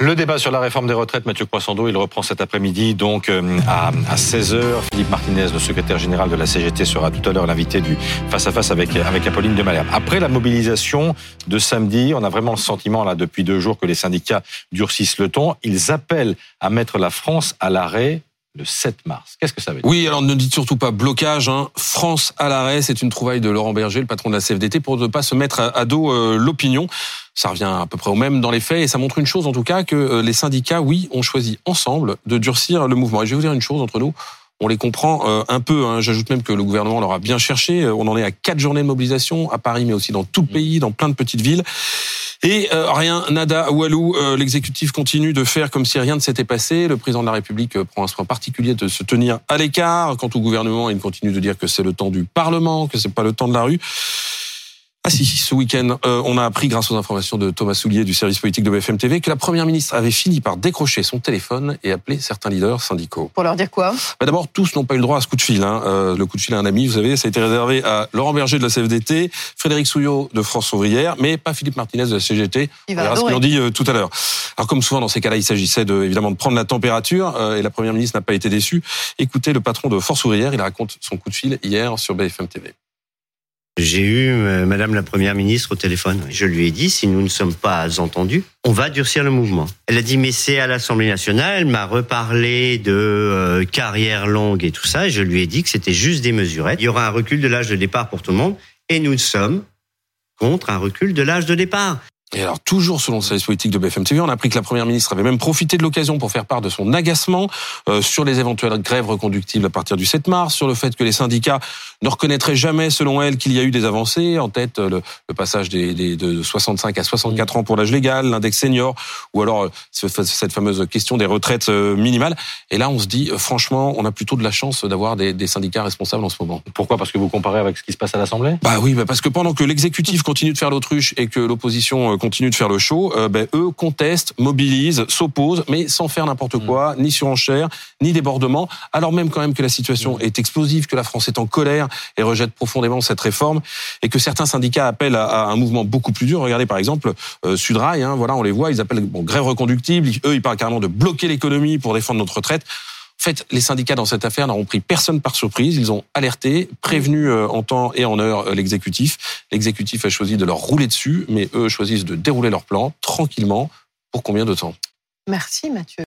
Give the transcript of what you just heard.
Le débat sur la réforme des retraites, Mathieu Poissando, il reprend cet après-midi donc euh, à, 16h. Philippe Martinez, le secrétaire général de la CGT, sera tout à l'heure l'invité du face-à-face avec, avec Apolline de Malherbe. Après la mobilisation de samedi, on a vraiment le sentiment là depuis deux jours que les syndicats durcissent le ton. Ils appellent à mettre la France à l'arrêt le 7 mars. Qu'est-ce que ça veut dire Oui, alors ne dites surtout pas blocage. Hein. France à l'arrêt, c'est une trouvaille de Laurent Berger, le patron de la CFDT, pour ne pas se mettre à, dos euh, l'opinion. Ça revient à peu près au même dans les faits et ça montre une chose en tout cas que euh, les syndicats, oui, ont choisi ensemble de durcir le mouvement. Et je vais vous dire une chose entre nous. On les comprend euh, un peu. Hein. J'ajoute même que le gouvernement leur a bien cherché. On en est à quatre journées de mobilisation à Paris, mais aussi dans tout le pays, dans plein de petites villes. Et euh, rien, nada, walou, euh, l'exécutif continue de faire comme si rien ne s'était passé. Le président de la République euh, prend un soin particulier de se tenir à l'écart. Quant au gouvernement, il continue de dire que c'est le temps du Parlement, que c'est pas le temps de la rue. Ah si, ce week-end, euh, on a appris grâce aux informations de Thomas Soulier du service politique de BFM TV que la première ministre avait fini par décrocher son téléphone et appeler certains leaders syndicaux. Pour leur dire quoi? Bah D'abord, tous n'ont pas eu le droit à ce coup de fil. Hein. Euh, le coup de fil à un ami, vous savez, ça a été réservé à Laurent Berger de la CFDT, Frédéric Souillot de France Ouvrière, mais pas Philippe Martinez de la CGT. Il va on verra ce qu'ils ont dit euh, tout à l'heure. Alors comme souvent dans ces cas-là, il s'agissait de, évidemment de prendre la température et la première ministre n'a pas été déçue. Écoutez le patron de Force Ouvrière, il raconte son coup de fil hier sur BFM TV. J'ai eu euh, Madame la Première ministre au téléphone. Je lui ai dit, si nous ne sommes pas entendus, on va durcir le mouvement. Elle a dit, mais c'est à l'Assemblée nationale. Elle m'a reparlé de euh, carrière longue et tout ça. Je lui ai dit que c'était juste des mesurettes. Il y aura un recul de l'âge de départ pour tout le monde. Et nous sommes contre un recul de l'âge de départ. Et alors, toujours selon le service politique de BFM TV, on a appris que la Première ministre avait même profité de l'occasion pour faire part de son agacement euh, sur les éventuelles grèves reconductibles à partir du 7 mars, sur le fait que les syndicats ne reconnaîtraient jamais, selon elle, qu'il y a eu des avancées, en tête le, le passage des, des, de 65 à 64 ans pour l'âge légal, l'index senior, ou alors euh, cette fameuse question des retraites euh, minimales. Et là, on se dit, franchement, on a plutôt de la chance d'avoir des, des, syndicats responsables en ce moment. Pourquoi? Parce que vous comparez avec ce qui se passe à l'Assemblée? Bah oui, bah parce que pendant que l'exécutif continue de faire l'autruche et que l'opposition continuent de faire le show, euh, ben, eux contestent, mobilisent, s'opposent, mais sans faire n'importe mm. quoi, ni surenchère, ni débordement, alors même quand même que la situation mm. est explosive, que la France est en colère et rejette profondément cette réforme, et que certains syndicats appellent à, un mouvement beaucoup plus dur. Regardez par exemple euh, Sudrail, hein, voilà, on les voit, ils appellent bon, grève reconductible, eux ils parlent carrément de bloquer l'économie pour défendre notre retraite. En fait, les syndicats dans cette affaire n'ont pris personne par surprise. Ils ont alerté, prévenu euh, en temps et en heure euh, l'exécutif. L'exécutif a choisi de leur rouler dessus, mais eux choisissent de dérouler leur plan tranquillement. Pour combien de temps? Merci Mathieu.